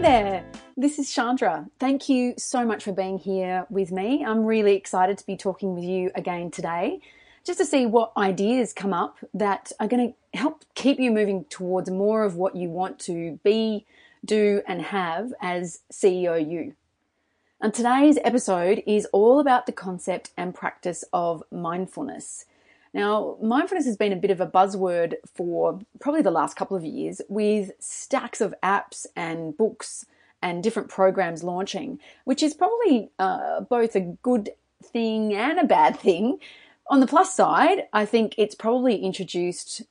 Hi there. This is Chandra. Thank you so much for being here with me. I'm really excited to be talking with you again today just to see what ideas come up that are going to help keep you moving towards more of what you want to be, do, and have as CEO you. And today's episode is all about the concept and practice of mindfulness. Now, mindfulness has been a bit of a buzzword for probably the last couple of years with stacks of apps and books and different programs launching, which is probably uh, both a good thing and a bad thing. On the plus side, I think it's probably introduced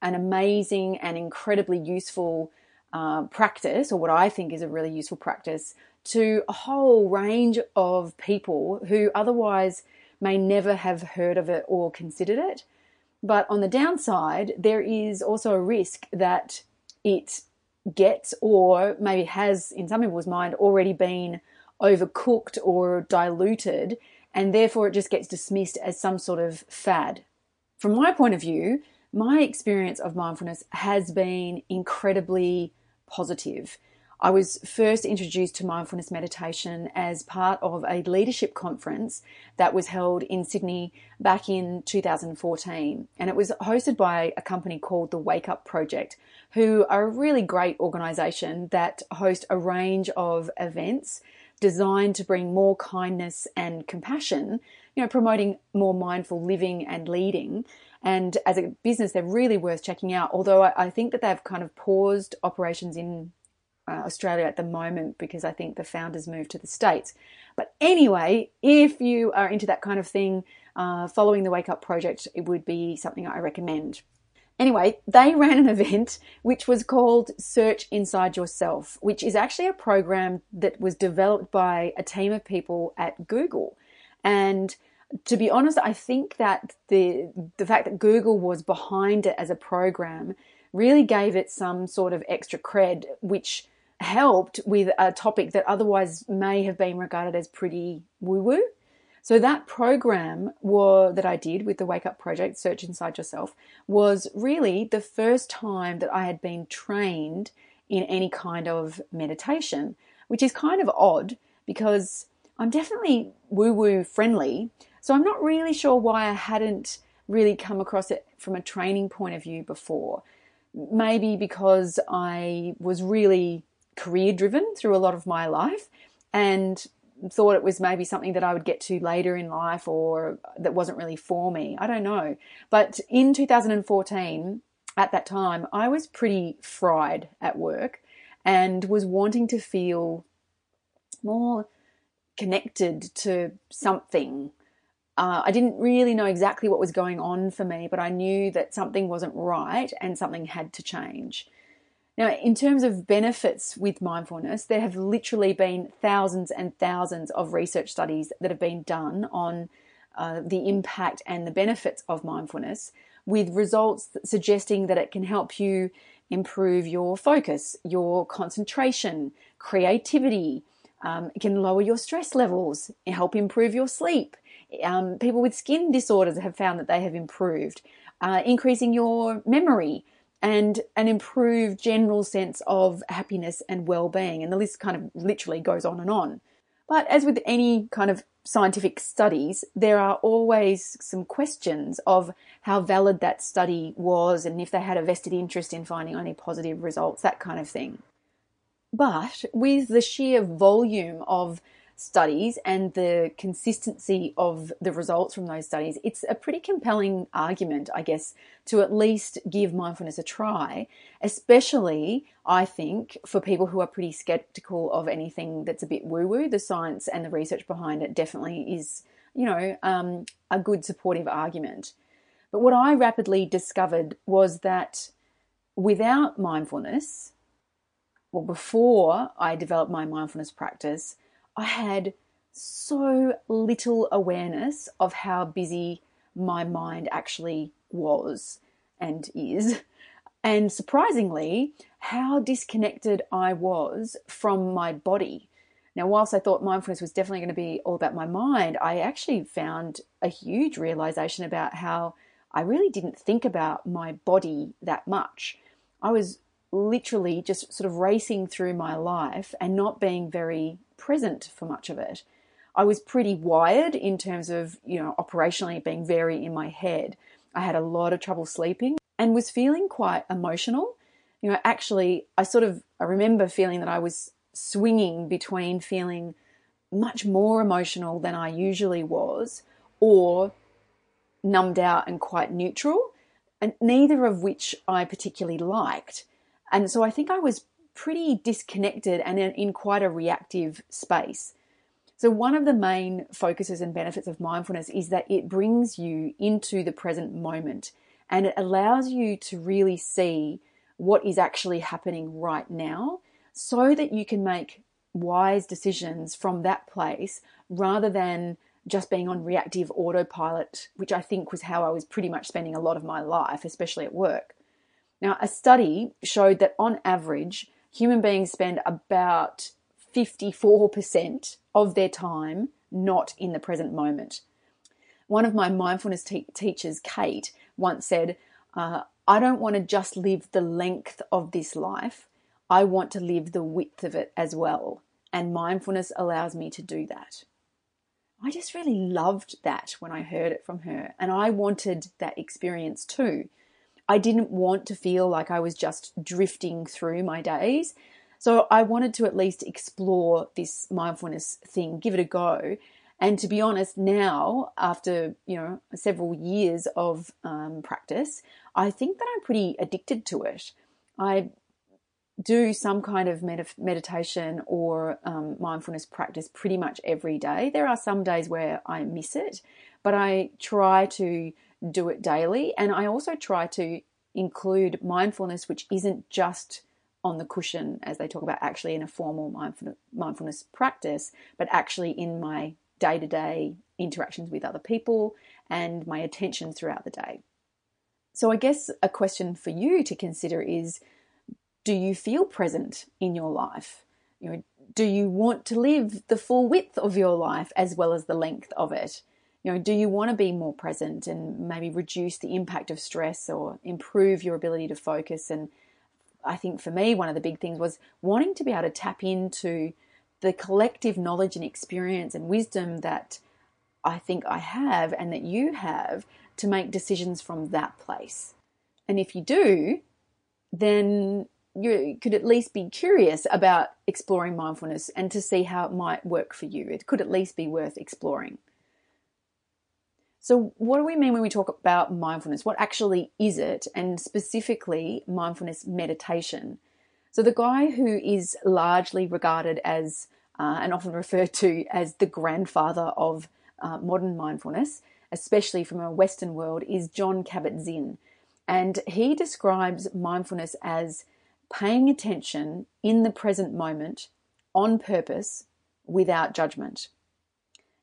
an amazing and incredibly useful uh, practice, or what I think is a really useful practice, to a whole range of people who otherwise may never have heard of it or considered it. But on the downside, there is also a risk that it gets, or maybe has in some people's mind, already been overcooked or diluted, and therefore it just gets dismissed as some sort of fad. From my point of view, my experience of mindfulness has been incredibly positive. I was first introduced to mindfulness meditation as part of a leadership conference that was held in Sydney back in 2014. And it was hosted by a company called the Wake Up Project, who are a really great organization that host a range of events designed to bring more kindness and compassion, you know, promoting more mindful living and leading. And as a business, they're really worth checking out. Although I think that they've kind of paused operations in uh, Australia at the moment because I think the founders moved to the States. But anyway, if you are into that kind of thing, uh, following the Wake Up Project, it would be something I recommend. Anyway, they ran an event which was called Search Inside Yourself, which is actually a program that was developed by a team of people at Google. And to be honest, I think that the the fact that Google was behind it as a program really gave it some sort of extra cred, which helped with a topic that otherwise may have been regarded as pretty woo woo. So that program was, that I did with the Wake Up Project, Search Inside Yourself, was really the first time that I had been trained in any kind of meditation, which is kind of odd because I'm definitely woo woo friendly. So I'm not really sure why I hadn't really come across it from a training point of view before. Maybe because I was really career driven through a lot of my life and thought it was maybe something that I would get to later in life or that wasn't really for me. I don't know. But in 2014, at that time, I was pretty fried at work and was wanting to feel more connected to something. Uh, I didn't really know exactly what was going on for me, but I knew that something wasn't right and something had to change. Now, in terms of benefits with mindfulness, there have literally been thousands and thousands of research studies that have been done on uh, the impact and the benefits of mindfulness, with results suggesting that it can help you improve your focus, your concentration, creativity. Um, it can lower your stress levels, help improve your sleep. Um, people with skin disorders have found that they have improved, uh, increasing your memory, and an improved general sense of happiness and well-being. And the list kind of literally goes on and on. But as with any kind of scientific studies there are always some questions of how valid that study was and if they had a vested interest in finding only positive results that kind of thing. But with the sheer volume of studies and the consistency of the results from those studies, it's a pretty compelling argument, I guess, to at least give mindfulness a try, especially, I think, for people who are pretty skeptical of anything that's a bit woo woo. The science and the research behind it definitely is, you know, um, a good supportive argument. But what I rapidly discovered was that without mindfulness, well, before I developed my mindfulness practice, I had so little awareness of how busy my mind actually was and is. And surprisingly, how disconnected I was from my body. Now, whilst I thought mindfulness was definitely going to be all about my mind, I actually found a huge realization about how I really didn't think about my body that much. I was literally just sort of racing through my life and not being very present for much of it. I was pretty wired in terms of, you know, operationally being very in my head. I had a lot of trouble sleeping and was feeling quite emotional. You know, actually, I sort of I remember feeling that I was swinging between feeling much more emotional than I usually was or numbed out and quite neutral, and neither of which I particularly liked. And so I think I was pretty disconnected and in quite a reactive space. So, one of the main focuses and benefits of mindfulness is that it brings you into the present moment and it allows you to really see what is actually happening right now so that you can make wise decisions from that place rather than just being on reactive autopilot, which I think was how I was pretty much spending a lot of my life, especially at work. Now, a study showed that on average, human beings spend about 54% of their time not in the present moment. One of my mindfulness te- teachers, Kate, once said, uh, I don't want to just live the length of this life, I want to live the width of it as well. And mindfulness allows me to do that. I just really loved that when I heard it from her, and I wanted that experience too. I didn't want to feel like I was just drifting through my days. So I wanted to at least explore this mindfulness thing, give it a go. And to be honest, now after you know several years of um, practice, I think that I'm pretty addicted to it. I do some kind of med- meditation or um, mindfulness practice pretty much every day. There are some days where I miss it, but I try to do it daily. And I also try to include mindfulness, which isn't just on the cushion, as they talk about actually in a formal mindfulness practice, but actually in my day to day interactions with other people and my attention throughout the day. So, I guess a question for you to consider is do you feel present in your life? You know, do you want to live the full width of your life as well as the length of it? You know, do you want to be more present and maybe reduce the impact of stress or improve your ability to focus? And I think for me, one of the big things was wanting to be able to tap into the collective knowledge and experience and wisdom that I think I have and that you have to make decisions from that place. And if you do, then you could at least be curious about exploring mindfulness and to see how it might work for you. It could at least be worth exploring. So, what do we mean when we talk about mindfulness? What actually is it, and specifically mindfulness meditation? So, the guy who is largely regarded as uh, and often referred to as the grandfather of uh, modern mindfulness, especially from a Western world, is Jon Kabat-Zinn. And he describes mindfulness as paying attention in the present moment on purpose without judgment.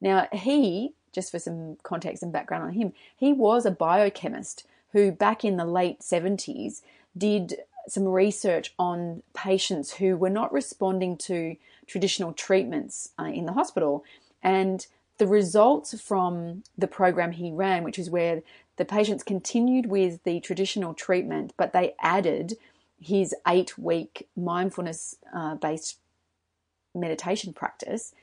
Now, he just for some context and background on him, he was a biochemist who, back in the late 70s, did some research on patients who were not responding to traditional treatments uh, in the hospital. And the results from the program he ran, which is where the patients continued with the traditional treatment, but they added his eight week mindfulness uh, based meditation practice,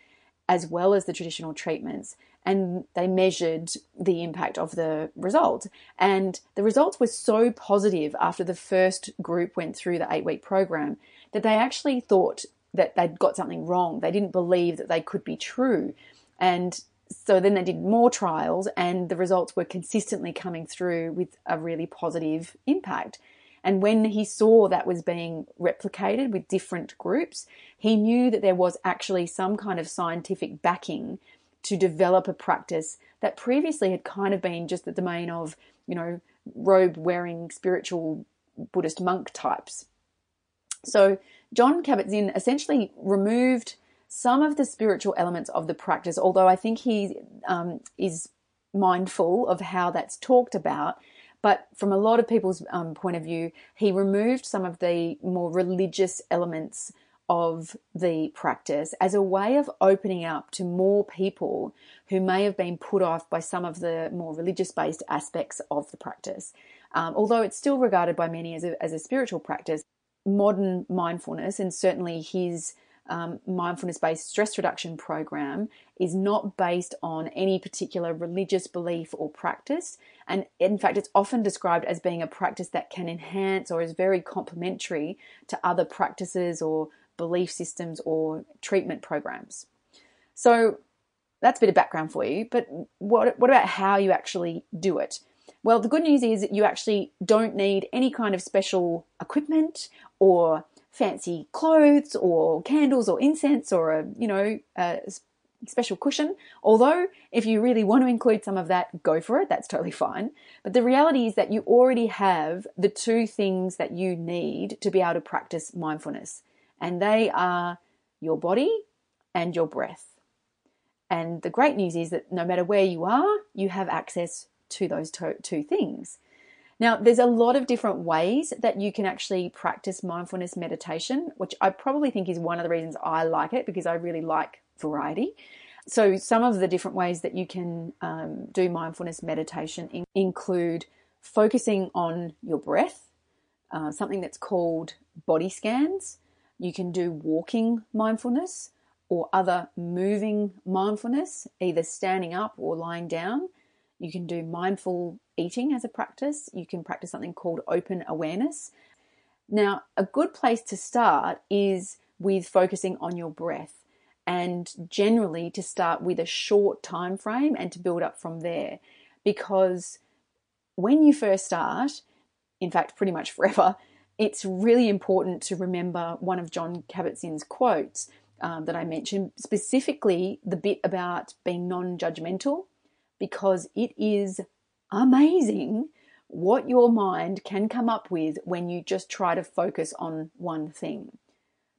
as well as the traditional treatments and they measured the impact of the result. And the results were so positive after the first group went through the eight week program that they actually thought that they'd got something wrong. They didn't believe that they could be true. And so then they did more trials, and the results were consistently coming through with a really positive impact. And when he saw that was being replicated with different groups, he knew that there was actually some kind of scientific backing to develop a practice that previously had kind of been just the domain of, you know, robe wearing spiritual Buddhist monk types. So Jon Kabat-Zinn essentially removed some of the spiritual elements of the practice, although I think he um, is mindful of how that's talked about. But from a lot of people's um, point of view, he removed some of the more religious elements of the practice as a way of opening up to more people who may have been put off by some of the more religious based aspects of the practice. Um, although it's still regarded by many as a, as a spiritual practice, modern mindfulness and certainly his um, mindfulness based stress reduction program is not based on any particular religious belief or practice. And in fact, it's often described as being a practice that can enhance or is very complementary to other practices or belief systems or treatment programs. So that's a bit of background for you. But what, what about how you actually do it? Well, the good news is that you actually don't need any kind of special equipment or fancy clothes or candles or incense or a, you know, a special cushion. Although, if you really want to include some of that, go for it. That's totally fine. But the reality is that you already have the two things that you need to be able to practice mindfulness, and they are your body and your breath. And the great news is that no matter where you are, you have access to those two things. Now, there's a lot of different ways that you can actually practice mindfulness meditation, which I probably think is one of the reasons I like it because I really like variety. So, some of the different ways that you can um, do mindfulness meditation in- include focusing on your breath, uh, something that's called body scans. You can do walking mindfulness or other moving mindfulness, either standing up or lying down. You can do mindful eating as a practice. You can practice something called open awareness. Now, a good place to start is with focusing on your breath and generally to start with a short time frame and to build up from there because when you first start, in fact, pretty much forever, it's really important to remember one of Jon Kabat-Zinn's quotes um, that I mentioned, specifically the bit about being non judgmental because it is amazing what your mind can come up with when you just try to focus on one thing.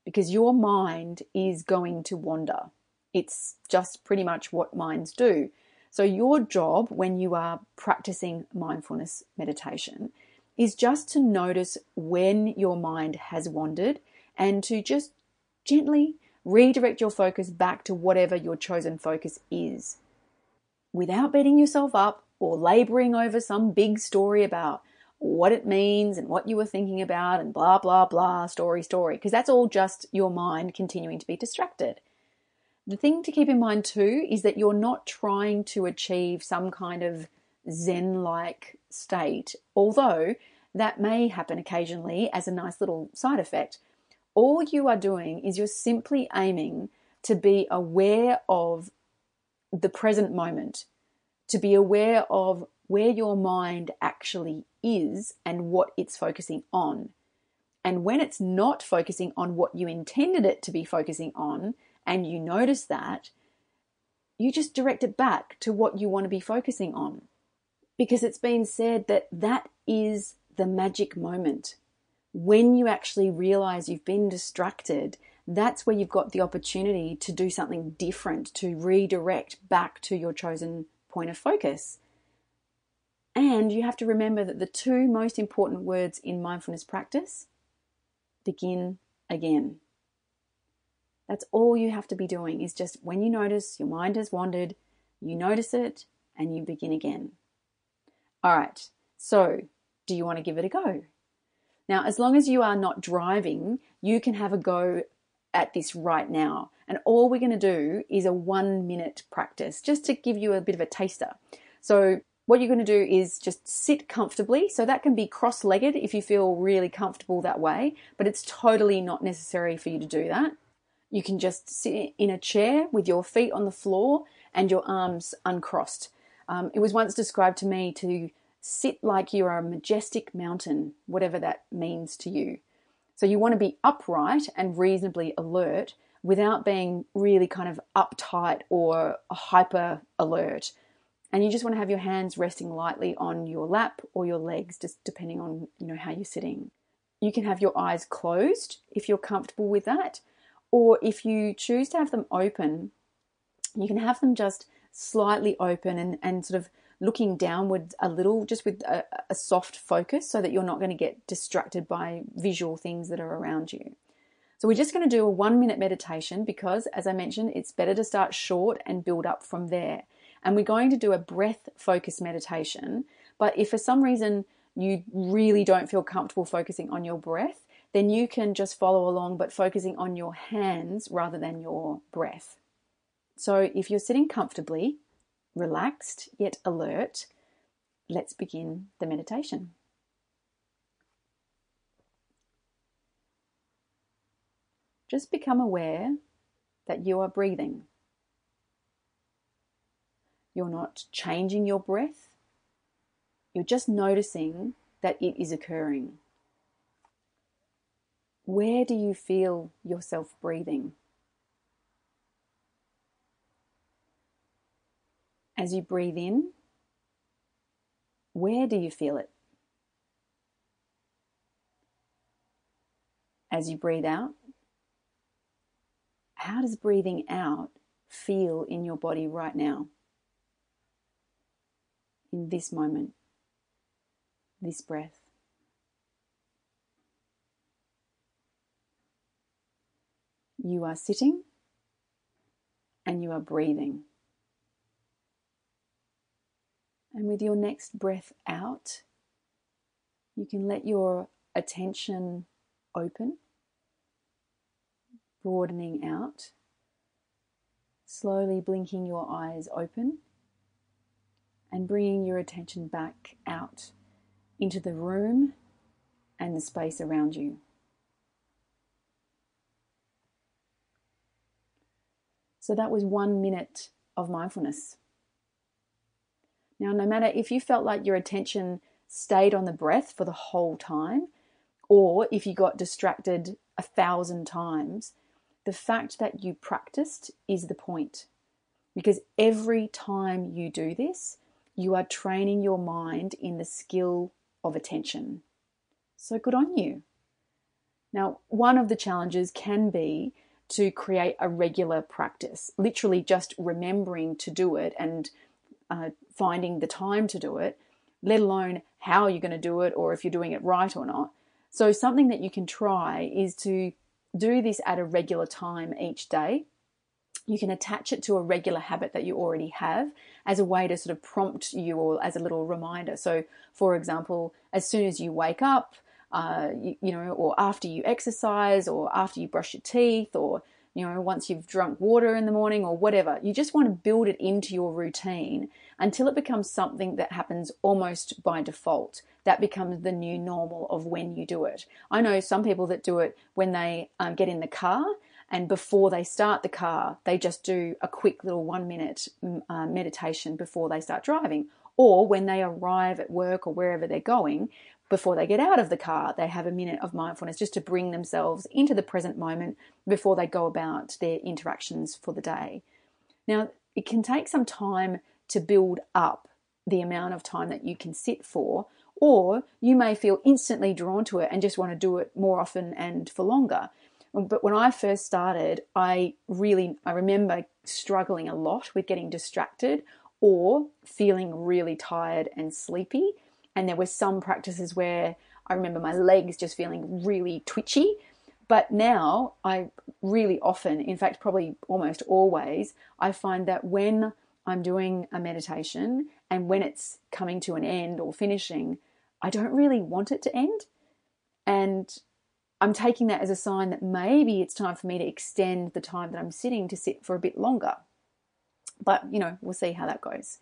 Because your mind is going to wander. It's just pretty much what minds do. So, your job when you are practicing mindfulness meditation is just to notice when your mind has wandered and to just gently redirect your focus back to whatever your chosen focus is without beating yourself up or laboring over some big story about what it means and what you were thinking about and blah, blah, blah, story, story, because that's all just your mind continuing to be distracted. The thing to keep in mind too is that you're not trying to achieve some kind of Zen like state, although that may happen occasionally as a nice little side effect. All you are doing is you're simply aiming to be aware of the present moment, to be aware of where your mind actually is and what it's focusing on. And when it's not focusing on what you intended it to be focusing on, and you notice that, you just direct it back to what you want to be focusing on. Because it's been said that that is the magic moment. When you actually realize you've been distracted that's where you've got the opportunity to do something different, to redirect back to your chosen point of focus. And you have to remember that the two most important words in mindfulness practice begin again. That's all you have to be doing is just when you notice your mind has wandered, you notice it and you begin again. All right, so do you want to give it a go? Now, as long as you are not driving, you can have a go at this right now. And all we're going to do is a one minute practice just to give you a bit of a taster. So, what you're going to do is just sit comfortably. So, that can be cross legged if you feel really comfortable that way, but it's totally not necessary for you to do that. You can just sit in a chair with your feet on the floor and your arms uncrossed. Um, it was once described to me to sit like you're a majestic mountain, whatever that means to you. So you want to be upright and reasonably alert without being really kind of uptight or hyper alert. And you just want to have your hands resting lightly on your lap or your legs, just depending on you know how you're sitting. you can have your eyes closed if you're comfortable with that. Or if you choose to have them open, you can have them just slightly open and, and sort of looking downwards a little, just with a, a soft focus so that you're not going to get distracted by visual things that are around you. So we're just going to do a one minute meditation because, as I mentioned, it's better to start short and build up from there. And we're going to do a breath focused meditation. But if for some reason you really don't feel comfortable focusing on your breath, then you can just follow along but focusing on your hands rather than your breath. So if you're sitting comfortably, relaxed yet alert, let's begin the meditation. Just become aware that you are breathing. You're not changing your breath. You're just noticing that it is occurring. Where do you feel yourself breathing? As you breathe in, where do you feel it? As you breathe out, how does breathing out feel in your body right now? In this moment, this breath. You are sitting and you are breathing. And with your next breath out, you can let your attention open, broadening out, slowly blinking your eyes open, and bringing your attention back out into the room and the space around you. So that was one minute of mindfulness. Now, no matter if you felt like your attention stayed on the breath for the whole time, or if you got distracted a thousand times, the fact that you practiced is the point. Because every time you do this, you are training your mind in the skill of attention. So good on you. Now, one of the challenges can be to create a regular practice, literally just remembering to do it and uh, finding the time to do it, let alone how you're going to do it or if you're doing it right or not. So, something that you can try is to do this at a regular time each day. You can attach it to a regular habit that you already have as a way to sort of prompt you or as a little reminder. So, for example, as soon as you wake up, uh, you, you know, or after you exercise, or after you brush your teeth, or you know, once you've drunk water in the morning or whatever. You just want to build it into your routine until it becomes something that happens almost by default. That becomes the new normal of when you do it. I know some people that do it when they um, get in the car and before they start the car, they just do a quick little one minute uh, meditation before they start driving. Or when they arrive at work or wherever they're going, before they get out of the car, they have a minute of mindfulness just to bring themselves into the present moment before they go about their interactions for the day. Now, it can take some time to build up the amount of time that you can sit for, or you may feel instantly drawn to it and just want to do it more often and for longer. Um, but when I first started, I really I remember struggling a lot with getting distracted or feeling really tired and sleepy and there were some practices where I remember my legs just feeling really twitchy. But now I really often, in fact, probably almost always, I find that when I'm doing a meditation and when it's coming to an end or finishing, I don't really want it to end. And I'm taking that as a sign that maybe it's time for me to extend the time that I'm sitting to sit for a bit longer. But, you know, we'll see how that goes.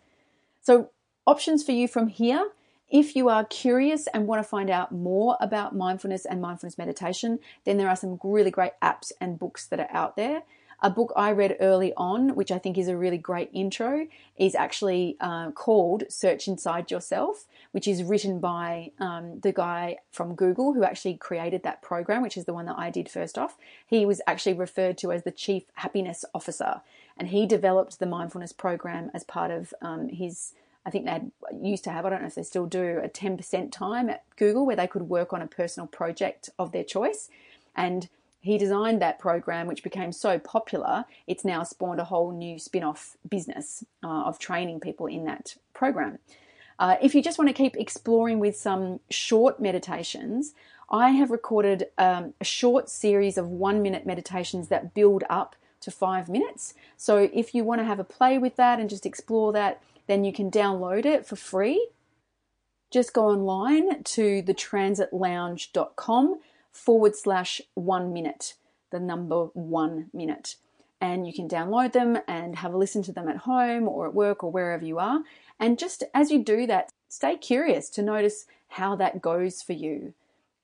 So, options for you from here if you are curious and want to find out more about mindfulness and mindfulness meditation, then there are some really great apps and books that are out there. A book I read early on, which I think is a really great intro, is actually uh, called Search Inside Yourself, which is written by um, the guy from Google who actually created that program, which is the one that I did first off. He was actually referred to as the Chief Happiness Officer, and he developed the mindfulness program as part of um, his I think they used to have, I don't know if they still do, a 10% time at Google where they could work on a personal project of their choice. And he designed that program, which became so popular, it's now spawned a whole new spin off business uh, of training people in that program. Uh, if you just want to keep exploring with some short meditations, I have recorded um, a short series of one minute meditations that build up to five minutes. So if you want to have a play with that and just explore that, then you can download it for free. Just go online to thetransitlounge.com forward slash one minute, the number one minute. And you can download them and have a listen to them at home or at work or wherever you are. And just as you do that, stay curious to notice how that goes for you.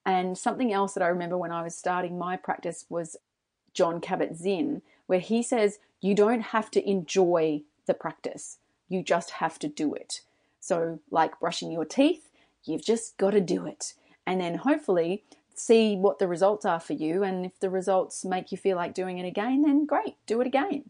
And something else that I remember when I was starting my practice was Jon Kabat-Zinn, where he says you don't have to enjoy the practice, you just have to do it. So, like brushing your teeth, you've just got to do it. And then hopefully see what the results are for you. And if the results make you feel like doing it again, then great, do it again.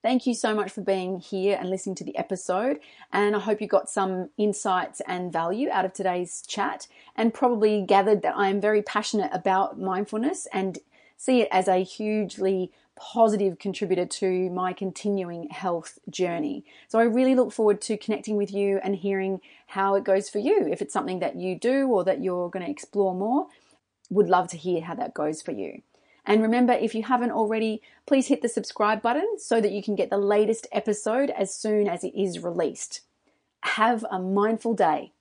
Thank you so much for being here and listening to the episode. And I hope you got some insights and value out of today's chat and probably gathered that I am very passionate about mindfulness and see it as a hugely positive contributor to my continuing health journey. So I really look forward to connecting with you and hearing how it goes for you. If it's something that you do or that you're going to explore more, would love to hear how that goes for you. And remember, if you haven't already, please hit the subscribe button so that you can get the latest episode as soon as it is released. Have a mindful day.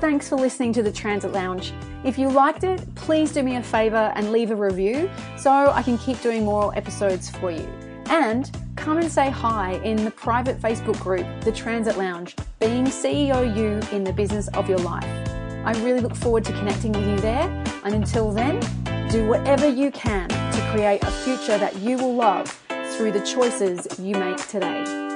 Thanks for listening to the Transit Lounge. If you liked it, please do me a favor and leave a review so I can keep doing more episodes for you. And come and say hi in the private Facebook group, The Transit Lounge, being CEO you in the business of your life. I really look forward to connecting with you there. And until then, do whatever you can to create a future that you will love through the choices you make today.